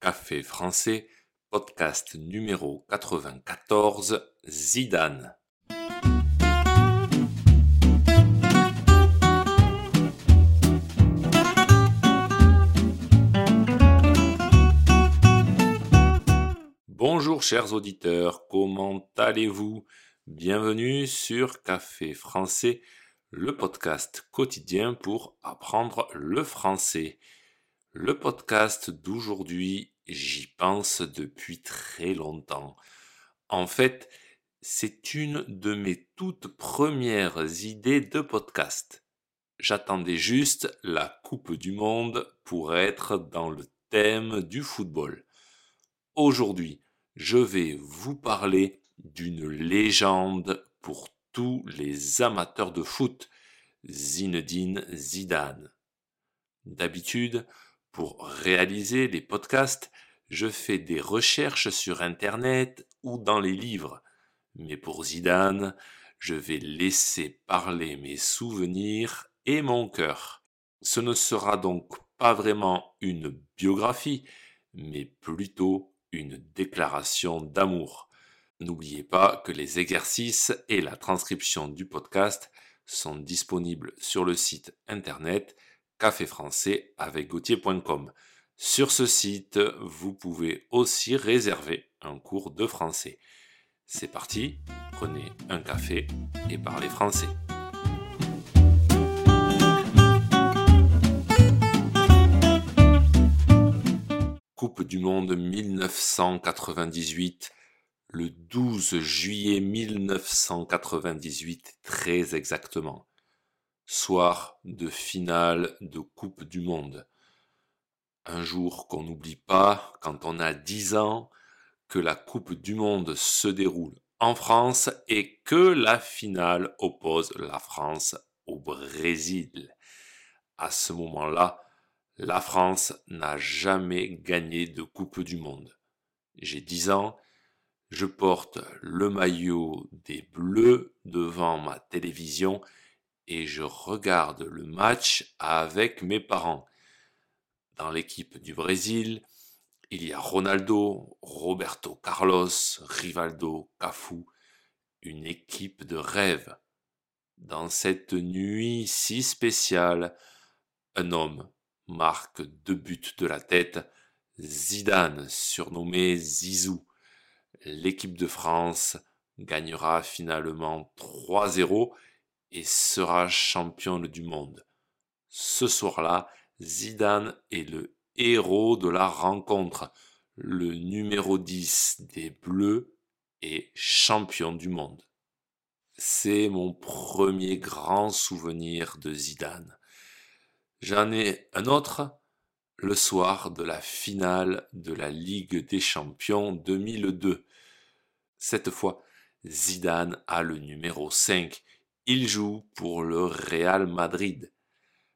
Café français, podcast numéro 94, Zidane. Bonjour chers auditeurs, comment allez-vous? Bienvenue sur Café français, le podcast quotidien pour apprendre le français. Le podcast d'aujourd'hui, j'y pense depuis très longtemps. En fait, c'est une de mes toutes premières idées de podcast. J'attendais juste la Coupe du Monde pour être dans le thème du football. Aujourd'hui, je vais vous parler d'une légende pour tous les amateurs de foot, Zinedine Zidane. D'habitude, pour réaliser les podcasts, je fais des recherches sur Internet ou dans les livres. Mais pour Zidane, je vais laisser parler mes souvenirs et mon cœur. Ce ne sera donc pas vraiment une biographie, mais plutôt une déclaration d'amour. N'oubliez pas que les exercices et la transcription du podcast sont disponibles sur le site internet café français avec gauthier.com. Sur ce site, vous pouvez aussi réserver un cours de français. C'est parti, prenez un café et parlez français. Coupe du Monde 1998, le 12 juillet 1998 très exactement soir de finale de Coupe du Monde. Un jour qu'on n'oublie pas quand on a 10 ans que la Coupe du Monde se déroule en France et que la finale oppose la France au Brésil. À ce moment-là, la France n'a jamais gagné de Coupe du Monde. J'ai 10 ans, je porte le maillot des Bleus devant ma télévision et je regarde le match avec mes parents. Dans l'équipe du Brésil, il y a Ronaldo, Roberto Carlos, Rivaldo, Cafu, une équipe de rêve. Dans cette nuit si spéciale, un homme marque deux buts de la tête, Zidane, surnommé Zizou. L'équipe de France gagnera finalement 3-0 et sera championne du monde. Ce soir-là, Zidane est le héros de la rencontre. Le numéro 10 des Bleus est champion du monde. C'est mon premier grand souvenir de Zidane. J'en ai un autre le soir de la finale de la Ligue des Champions 2002. Cette fois, Zidane a le numéro 5 il joue pour le Real Madrid.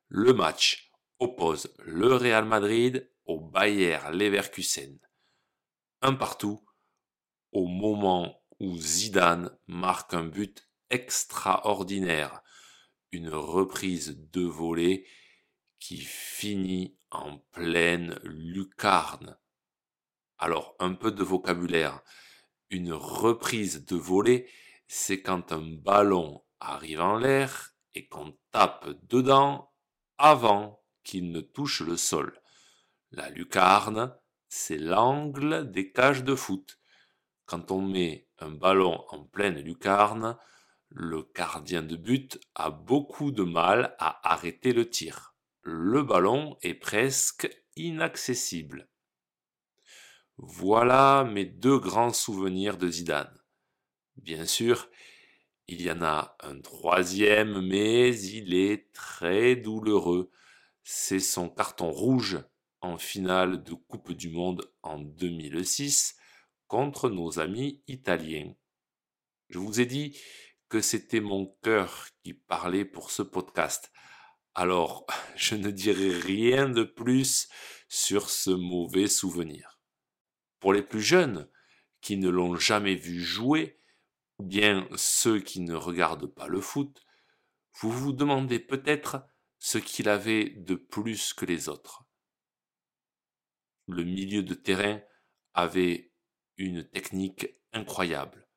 Le match oppose le Real Madrid au Bayer Leverkusen. Un partout au moment où Zidane marque un but extraordinaire, une reprise de volée qui finit en pleine lucarne. Alors, un peu de vocabulaire. Une reprise de volée, c'est quand un ballon arrive en l'air et qu'on tape dedans avant qu'il ne touche le sol. La lucarne, c'est l'angle des cages de foot. Quand on met un ballon en pleine lucarne, le gardien de but a beaucoup de mal à arrêter le tir. Le ballon est presque inaccessible. Voilà mes deux grands souvenirs de Zidane. Bien sûr, il y en a un troisième, mais il est très douloureux. C'est son carton rouge en finale de Coupe du Monde en 2006 contre nos amis italiens. Je vous ai dit que c'était mon cœur qui parlait pour ce podcast. Alors, je ne dirai rien de plus sur ce mauvais souvenir. Pour les plus jeunes, qui ne l'ont jamais vu jouer, ou bien ceux qui ne regardent pas le foot, vous vous demandez peut-être ce qu'il avait de plus que les autres. le milieu de terrain avait une technique incroyable,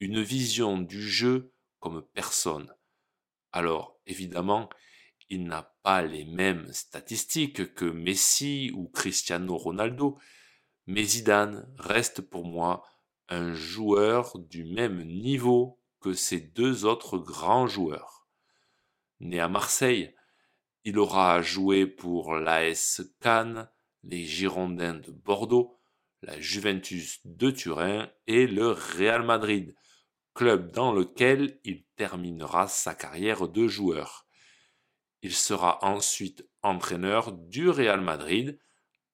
une vision du jeu comme personne. Alors, évidemment, il n'a pas les mêmes statistiques que Messi ou Cristiano Ronaldo, mais Zidane reste pour moi un joueur du même niveau que ces deux autres grands joueurs. Né à Marseille, il aura joué pour l'AS Cannes, les Girondins de Bordeaux, la Juventus de Turin et le Real Madrid, club dans lequel il terminera sa carrière de joueur. Il sera ensuite entraîneur du Real Madrid,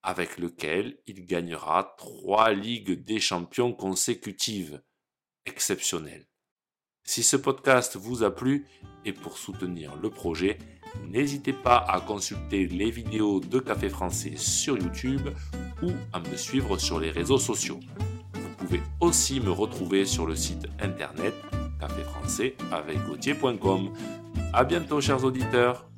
avec lequel il gagnera trois Ligues des Champions consécutives. Exceptionnel. Si ce podcast vous a plu et pour soutenir le projet, n'hésitez pas à consulter les vidéos de Café Français sur YouTube ou à me suivre sur les réseaux sociaux. Vous pouvez aussi me retrouver sur le site internet caféfrançais avec A bientôt chers auditeurs